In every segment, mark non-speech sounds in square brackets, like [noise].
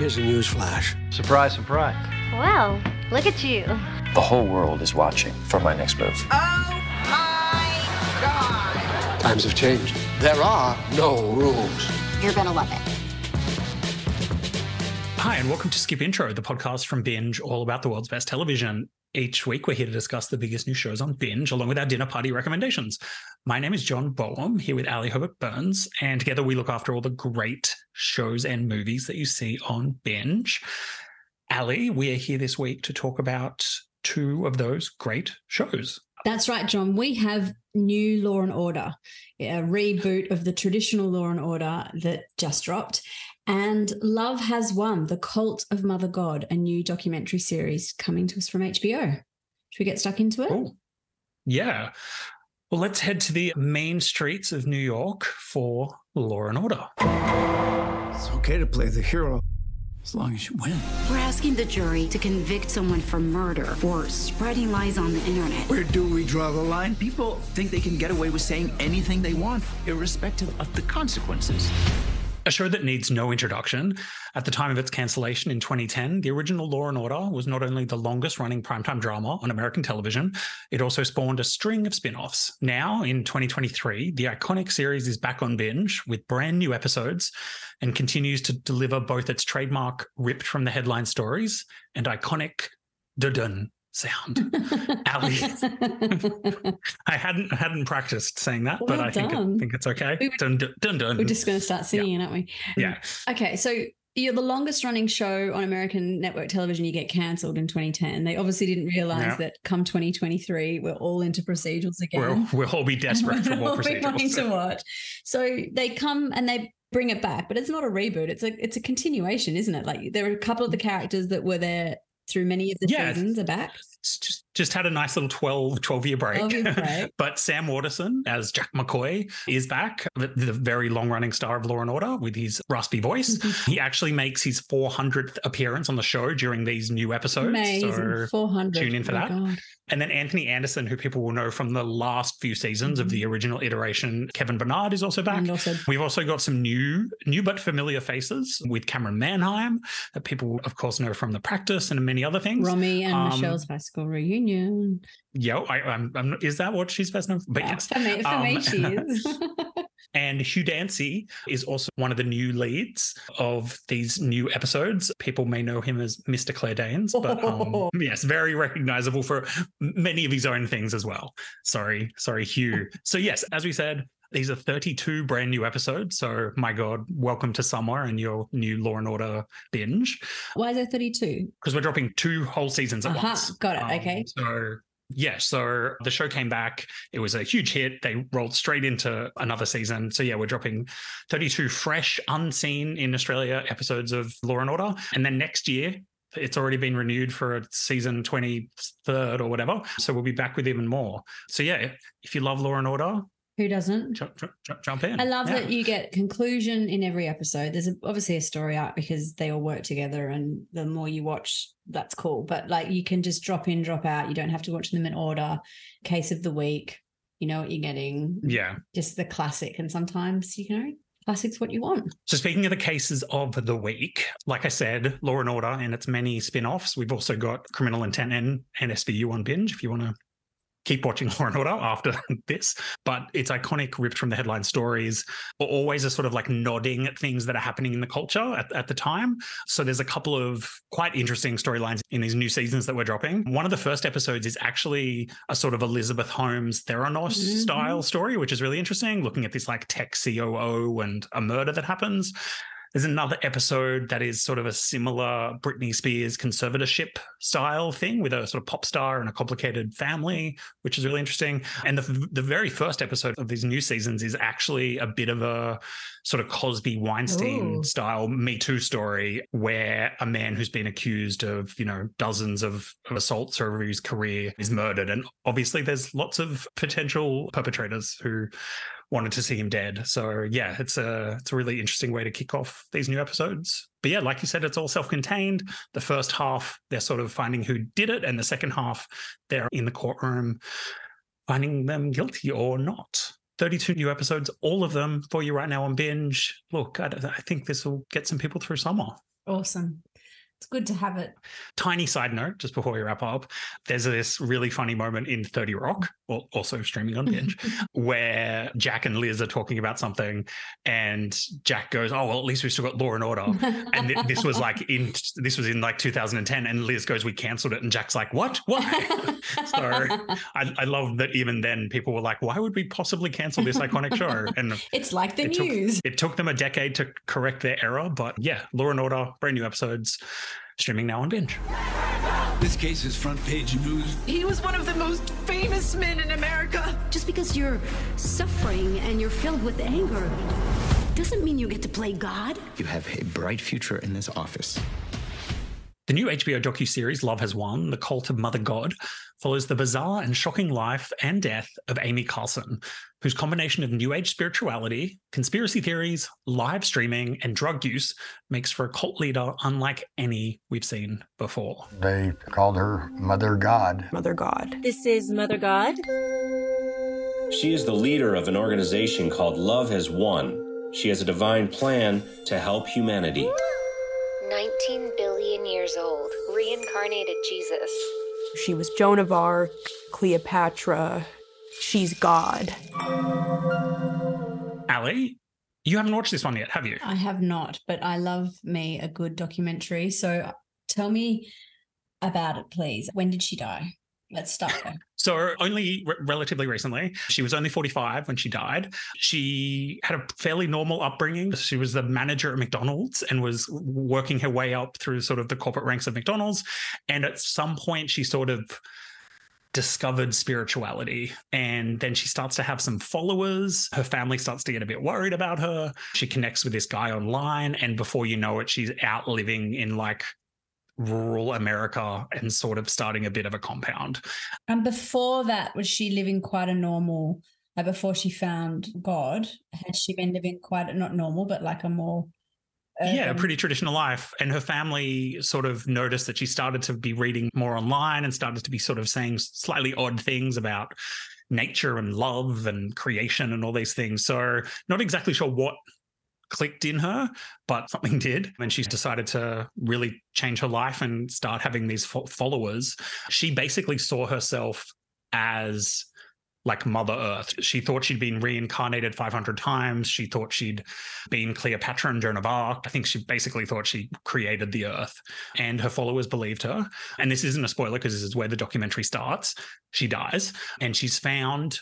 Here's a news flash. Surprise, surprise. Well, look at you. The whole world is watching for my next move. Oh my God! Times have changed. There are no rules. You're gonna love it. Hi, and welcome to Skip Intro, the podcast from Binge, all about the world's best television. Each week, we're here to discuss the biggest new shows on Binge, along with our dinner party recommendations. My name is John Boehm, here with Ali Herbert Burns, and together we look after all the great shows and movies that you see on Binge. Ali, we are here this week to talk about two of those great shows. That's right, John. We have new Law and Order, a reboot of the traditional Law and Order that just dropped. And Love Has Won, The Cult of Mother God, a new documentary series coming to us from HBO. Should we get stuck into it? Oh, yeah. Well, let's head to the main streets of New York for Law and Order. It's okay to play the hero as long as you win. We're asking the jury to convict someone for murder for spreading lies on the internet. Where do we draw the line? People think they can get away with saying anything they want, irrespective of the consequences. A show that needs no introduction. At the time of its cancellation in 2010, the original Law and Order was not only the longest running primetime drama on American television, it also spawned a string of spin offs. Now, in 2023, the iconic series is back on binge with brand new episodes and continues to deliver both its trademark ripped from the headline stories and iconic dun sound. [laughs] Ali. [laughs] I hadn't hadn't practiced saying that, well but I think it, think it's okay. We, dun, dun, dun, dun. We're just going to start singing, yeah. aren't we? Yeah. Um, okay, so you're the longest running show on American network television. You get cancelled in 2010. They obviously didn't realize yeah. that come 2023, we're all into procedurals again. We'll, we'll all be [laughs] desperate for more procedurals. to watch. So they come and they bring it back, but it's not a reboot. It's a it's a continuation, isn't it? Like there are a couple of the characters that were there through many of the yeah, seasons are back. Just just had a nice little 12, 12 year break. 12 year break. [laughs] but Sam Waterston as Jack McCoy is back, the, the very long running star of Law and Order with his raspy voice. [laughs] he actually makes his 400th appearance on the show during these new episodes. Amazing. So 400. Tune in for oh that. God. And then Anthony Anderson, who people will know from the last few seasons mm-hmm. of the original iteration. Kevin Bernard is also back. Also- We've also got some new, new but familiar faces with Camryn Manheim that people, of course, know from The Practice and many other things. Romy and um, Michelle's high school reunion. Yeah, I, am is that what she's best known for? But yeah, yes, for me, for um, me she is. And Hugh Dancy is also one of the new leads of these new episodes. People may know him as Mr. Claire Danes, but um, [laughs] yes, very recognizable for many of his own things as well. Sorry, sorry, Hugh. So, yes, as we said, these are 32 brand new episodes. So, my God, welcome to summer and your new Law and Order binge. Why is there 32? Because we're dropping two whole seasons at uh-huh. once. Got it. Um, okay. So, yeah, so the show came back. It was a huge hit. They rolled straight into another season. So yeah, we're dropping 32 fresh, unseen in Australia episodes of Law and Order. And then next year, it's already been renewed for a season 23rd or whatever. So we'll be back with even more. So yeah, if you love Law and Order, who doesn't jump, jump, jump in? I love yeah. that you get conclusion in every episode. There's a, obviously a story arc because they all work together, and the more you watch, that's cool. But like you can just drop in, drop out. You don't have to watch them in order. Case of the week, you know what you're getting. Yeah, just the classic, and sometimes you know classics what you want. So speaking of the cases of the week, like I said, Law and Order and its many spin-offs. We've also got Criminal Intent and, and SVU on binge if you want to keep watching [laughs] Law and Order after [laughs] this, but it's iconic, ripped from the headline stories, always a sort of like nodding at things that are happening in the culture at, at the time. So there's a couple of quite interesting storylines in these new seasons that we're dropping. One of the first episodes is actually a sort of Elizabeth Holmes Theranos mm-hmm. style story, which is really interesting, looking at this like tech COO and a murder that happens. There's another episode that is sort of a similar Britney Spears conservatorship style thing with a sort of pop star and a complicated family, which is really interesting. And the, the very first episode of these new seasons is actually a bit of a sort of Cosby Weinstein Ooh. style Me Too story where a man who's been accused of, you know, dozens of, of assaults over his career is murdered. And obviously there's lots of potential perpetrators who wanted to see him dead. So yeah, it's a it's a really interesting way to kick off these new episodes. But yeah, like you said, it's all self-contained. The first half, they're sort of finding who did it, and the second half, they're in the courtroom finding them guilty or not. 32 new episodes, all of them for you right now on binge. Look, I, I think this will get some people through summer. Awesome. It's good to have it. Tiny side note, just before we wrap up, there's this really funny moment in 30 Rock, well, also streaming on binge, [laughs] where Jack and Liz are talking about something, and Jack goes, "Oh well, at least we still got Law and Order." and th- this was like in this was in like 2010, and Liz goes, "We cancelled it," and Jack's like, "What? Why?" [laughs] so I, I love that even then people were like, "Why would we possibly cancel this iconic show?" And [laughs] it's like the it news. Took, it took them a decade to correct their error, but yeah, Law and Order, brand new episodes streaming now on binge. This case is front page news. He was one of the most famous men in America. Just because you're suffering and you're filled with anger doesn't mean you get to play God. You have a bright future in this office. The new HBO docu-series Love Has Won, The Cult of Mother God, follows the bizarre and shocking life and death of Amy Carlson, whose combination of new age spirituality, conspiracy theories, live streaming, and drug use makes for a cult leader unlike any we've seen before. They called her Mother God. Mother God. This is Mother God. She is the leader of an organization called Love Has Won. She has a divine plan to help humanity. 19 billion years old, reincarnated Jesus. She was Joan of Arc, Cleopatra. She's God. Ali, you haven't watched this one yet, have you? I have not, but I love me a good documentary. So tell me about it, please. When did she die? Let's start. [laughs] So, only re- relatively recently, she was only 45 when she died. She had a fairly normal upbringing. She was the manager at McDonald's and was working her way up through sort of the corporate ranks of McDonald's. And at some point, she sort of discovered spirituality and then she starts to have some followers her family starts to get a bit worried about her she connects with this guy online and before you know it she's out living in like rural America and sort of starting a bit of a compound. And before that, was she living quite a normal, like before she found God, had she been living quite, not normal, but like a more. Yeah, a pretty traditional life. And her family sort of noticed that she started to be reading more online and started to be sort of saying slightly odd things about nature and love and creation and all these things. So, not exactly sure what clicked in her, but something did. And she decided to really change her life and start having these followers. She basically saw herself as like Mother Earth. She thought she'd been reincarnated 500 times. She thought she'd been Cleopatra and Joan of Arc. I think she basically thought she created the Earth. And her followers believed her. And this isn't a spoiler because this is where the documentary starts. She dies and she's found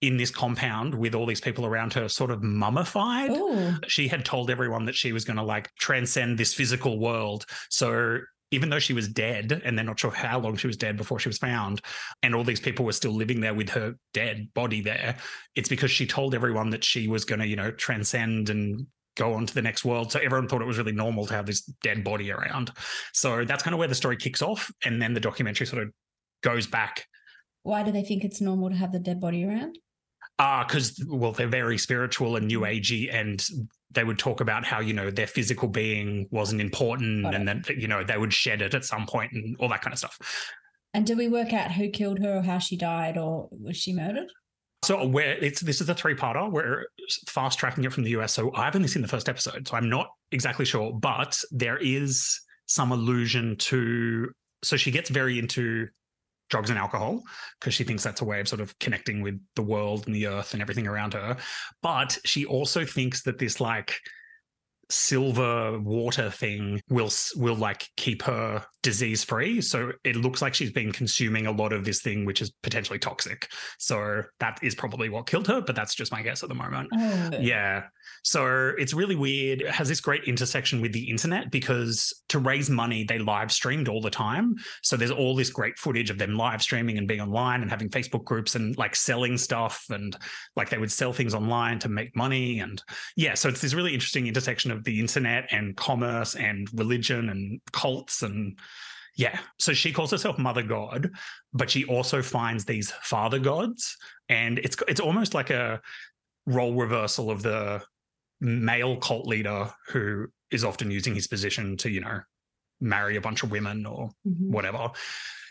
in this compound with all these people around her sort of mummified. Ooh. She had told everyone that she was going to like transcend this physical world. So even though she was dead and they're not sure how long she was dead before she was found, and all these people were still living there with her dead body there, it's because she told everyone that she was going to, you know, transcend and go on to the next world. So everyone thought it was really normal to have this dead body around. So that's kind of where the story kicks off. And then the documentary sort of goes back. Why do they think it's normal to have the dead body around? Ah, because well, they're very spiritual and new agey, and they would talk about how you know their physical being wasn't important, and then you know they would shed it at some point, and all that kind of stuff. And did we work out who killed her, or how she died, or was she murdered? So where it's this is a three-parter. We're fast tracking it from the US. So I've only seen the first episode, so I'm not exactly sure, but there is some allusion to. So she gets very into drugs and alcohol because she thinks that's a way of sort of connecting with the world and the earth and everything around her. But she also thinks that this like silver water thing will will like keep her disease free so it looks like she's been consuming a lot of this thing which is potentially toxic so that is probably what killed her but that's just my guess at the moment oh. yeah so it's really weird. It has this great intersection with the internet because to raise money, they live streamed all the time. So there's all this great footage of them live streaming and being online and having Facebook groups and like selling stuff and like they would sell things online to make money. And yeah, so it's this really interesting intersection of the internet and commerce and religion and cults and yeah. So she calls herself Mother God, but she also finds these father gods. And it's it's almost like a role reversal of the male cult leader who is often using his position to, you know, marry a bunch of women or Mhm. whatever.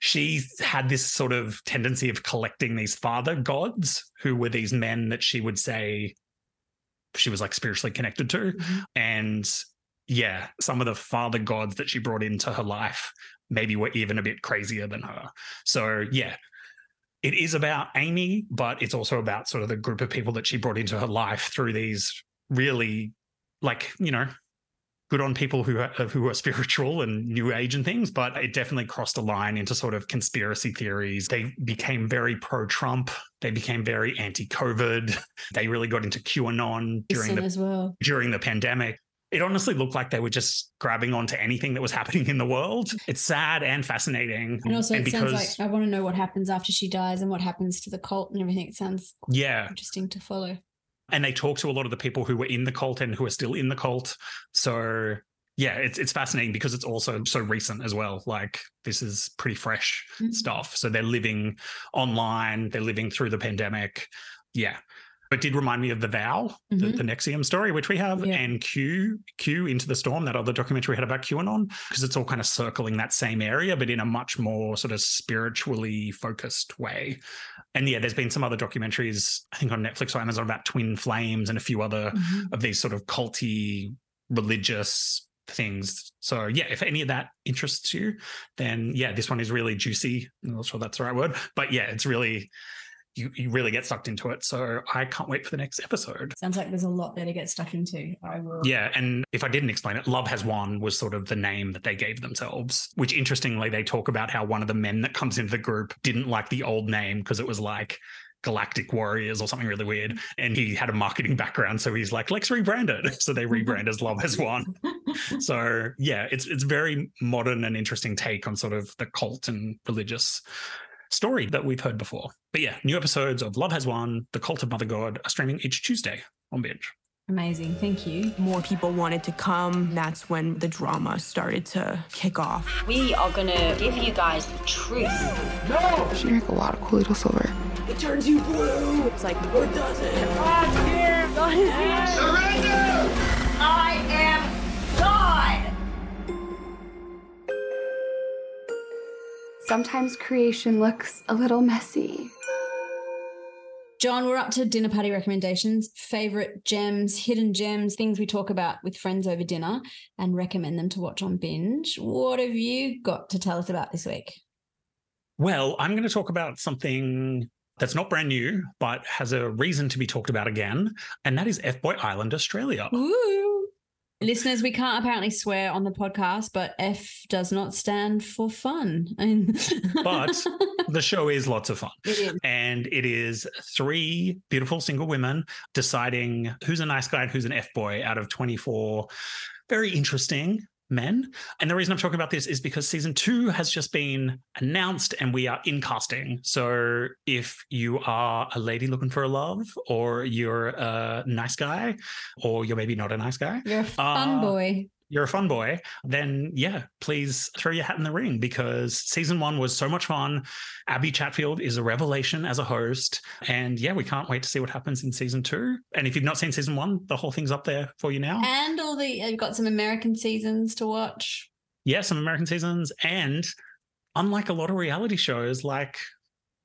She had this sort of tendency of collecting these father gods who were these men that she would say she was like spiritually connected to. Mhm. And yeah, some of the father gods that she brought into her life maybe were even a bit crazier than her. So yeah, it is about Amy, but it's also about sort of the group of people that she brought into her life through these really like, you know, good on people who are who are spiritual and new age and things, but it definitely crossed a line into sort of conspiracy theories. They became very pro-Trump. They became very anti-COVID. [laughs] They really got into QAnon during the as well. during the pandemic. It honestly looked like they were just grabbing onto anything that was happening in the world. It's sad and fascinating. And also, it because, sounds like I want to know what happens after she dies and what happens to the cult and everything. It sounds yeah, interesting to follow. And they talk to a lot of the people who were in the cult and who are still in the cult. So yeah, it's it's fascinating because it's also so recent as well. Like this is pretty fresh Mhm. stuff. So they're living online, they're living through the pandemic. Yeah. It did remind me of the Vow, the, Mhm. the NXIVM story, which we have, Yeah. and Q, Q into the storm, that other documentary we had about QAnon, because it's all kind of circling that same area, but in a much more sort of spiritually focused way. And yeah, there's been some other documentaries, I think on Netflix or Amazon about twin flames and a few other Mhm. of these sort of culty religious things. So yeah, if any of that interests you, then yeah, this one is really juicy. I'm not sure that's the right word, but yeah, it's really you, you really get sucked into it. So I can't wait for the next episode. Sounds like there's a lot there to get stuck into. I will. Yeah, and if I didn't explain it, Love Has Won was sort of the name that they gave themselves, which interestingly, they talk about how one of the men that comes into the group didn't like the old name because it was like Galactic Warriors or something really weird. And he had a marketing [laughs] background. So he's like, let's rebrand it. [laughs] So they rebrand as Love Has Won. [laughs] So yeah, it's it's very modern and interesting take on sort of the cult and religious story that we've heard before. But yeah, new episodes of Love Has Won, The Cult of Mother God are streaming each Tuesday on binge. Amazing. Thank you. More people wanted to come. That's when the drama started to kick off. We are gonna give you guys the truth. No! She drank a lot of Colloidal Silver. It turns you blue. It's like, or does it? God's here! God is here! Surrender! I am Sometimes creation looks a little messy. John, we're up to dinner party recommendations, favorite gems, hidden gems, things we talk about with friends over dinner and recommend them to watch on binge. What have you got to tell us about this week? Well, I'm going to talk about something that's not brand new, but has a reason to be talked about again, and that is F Boy Island, Australia. Ooh. Listeners, we can't apparently swear on the podcast, but F does not stand for fun. But [laughs] the show is lots of fun. It. And it is three beautiful single women deciding who's a nice guy and who's an F boy out of 24 very interesting men. And the reason I'm talking about this is because season two has just been announced and we are in casting. So if you are a lady looking for a love, or you're a nice guy, or you're maybe not a nice guy, You're a fun uh, boy. You're a fun boy, then yeah, please throw your hat in the ring because season one was so much fun. Abby Chatfield is a revelation as a host. And yeah, we can't wait to see what happens in season two. And if you've not seen season one, the whole thing's up there for you now. And all the, you've got some American seasons to watch. yeah, some American seasons. And unlike a lot of reality shows, like,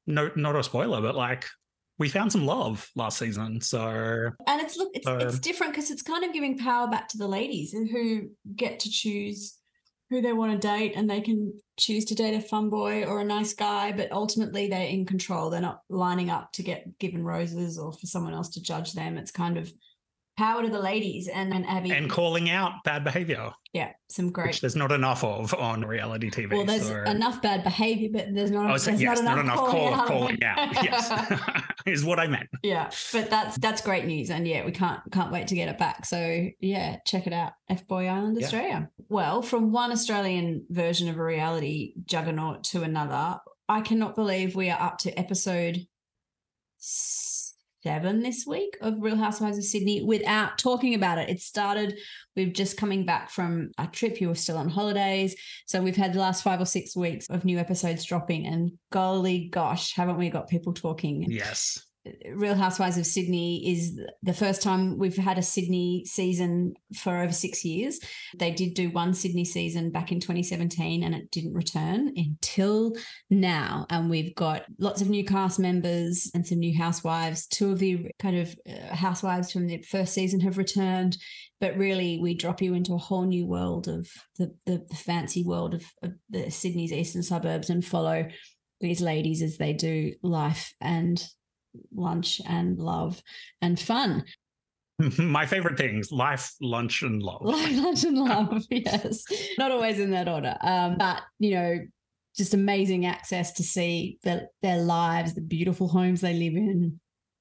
no, not a spoiler, but like, we found some love last season. So And it's look, it's So- it's different because it's kind of giving power back to the ladies who get to choose who they want to date, and they can choose to date a fun boy or a nice guy, but ultimately they're in control. They're not lining up to get given roses or for someone else to judge them. It's kind of power to the ladies and, and Abby. and calling out bad behavior, yeah, some great. which there's not enough of on reality TV. well, there's so- enough bad behavior, but there's not. I was saying, there's yes, not enough calling call, out. calling out. [laughs] Yes, [laughs] is what I meant. Yeah, but that's that's great news, and yeah, we can't can't wait to get it back. So yeah, check it out, F Boy Island, Yeah. Australia. Well, from one Australian version of a reality juggernaut to another, I cannot believe we are up to episode seven this week of Real Housewives of Sydney without talking about it. It started. We've just coming back from a trip. You were still on holidays, so we've had the last five or six weeks of new episodes dropping, and golly gosh, haven't we got people talking? Yes. Real Housewives of Sydney is the first time we've had a Sydney season for over six years. They did do one Sydney season back in 2017 and it didn't return until now. And we've got lots of new cast members and some new housewives. Two of the kind of uh, housewives from the first season have returned. But really, we drop you into a whole new world of the, the, the fancy world of, of the Sydney's eastern suburbs and follow these ladies as they do life and lunch and love and fun. [laughs] My favorite things life, lunch, and love. Life, lunch, and love. [laughs] yes. Not always in that order. Um, but, you know, just amazing access to see the, their lives, the beautiful homes they live in,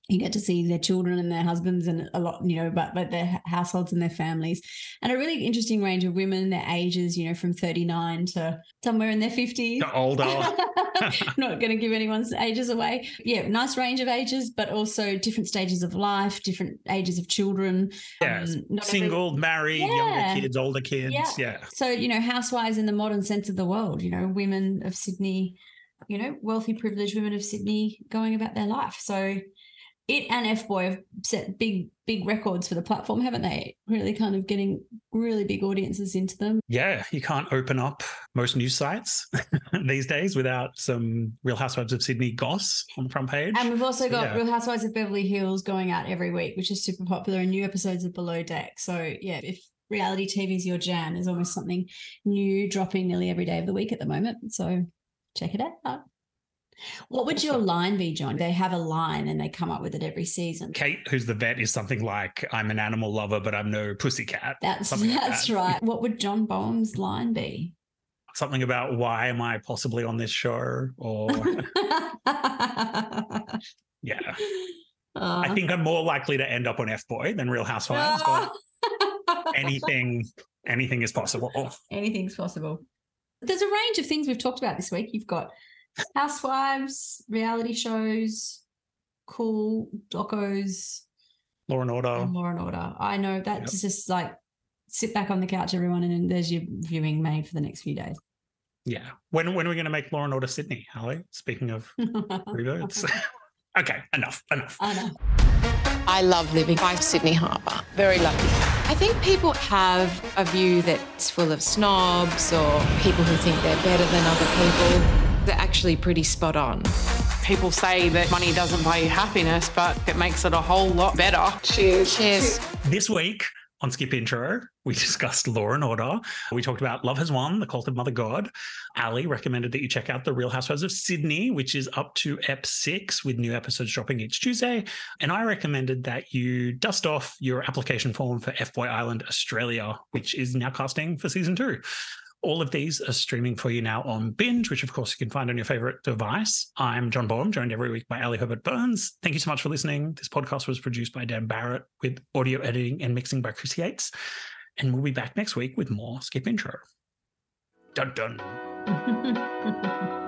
you get to see their children and their husbands and a lot, you know, but but their households and their families, and a really interesting range of women, their ages, you know, from thirty nine to somewhere in their fifties, older. [laughs] Not going to give anyone's ages away. Yeah, nice range of ages, but also different stages of life, different ages of children. Yeah, um, single, every... married, yeah. younger kids, older kids. Yeah. yeah. So you know, housewives in the modern sense of the world. You know, women of Sydney. You know, wealthy, privileged women of Sydney going about their life. So it and F Boy have set big, big records for the platform, haven't they? Really kind of getting really big audiences into them. Yeah, you can't open up most news sites [laughs] these days without some Real Housewives of Sydney goss on the front page. And we've also got yeah. Real Housewives of Beverly Hills going out every week, which is super popular, and new episodes of Below Deck. So, yeah, if reality TV is your jam, there's almost something new dropping nearly every day of the week at the moment. So, check it out. What would your line be, John? They have a line and they come up with it every season. Kate, who's the vet, is something like, I'm an animal lover, but I'm no pussycat. That's that's like that. right. What would John Boehm's line be? Something about why am I possibly on this show? Or [laughs] yeah. Uh, I think I'm more likely to end up on F Boy than Real Housewives, but [laughs] anything anything is possible. Anything's possible. There's a range of things we've talked about this week. You've got Housewives, reality shows, cool docos, Law and Order. And Law and Order. I know that's yep. just like sit back on the couch, everyone, and there's your viewing made for the next few days. Yeah. When when are we going to make Law and Order Sydney, Ali? Speaking of [laughs] reboots. [laughs] okay, enough, enough. I know. I love living by Sydney Harbour. Very lucky. I think people have a view that's full of snobs or people who think they're better than other people they're actually pretty spot on. People say that money doesn't buy you happiness, but it makes it a whole lot better. Cheers. Cheers. This week on Skip Intro, we [laughs] discussed Law and Order. We talked about Love Has Won, The Cult of Mother God. Ali recommended that you check out The Real Housewives of Sydney, which is up to Ep 6 with new episodes dropping each Tuesday. And I recommended that you dust off your application form for F Boy Island Australia, which is now casting for season two. All of these are streaming for you now on Binge, which of course you can find on your favorite device. I'm John Boehm, joined every week by Ali Herbert Burns. Thank you so much for listening. This podcast was produced by Dan Barrett with audio editing and mixing by Chris Yates. And we'll be back next week with more Skip Intro. Dun dun. [laughs]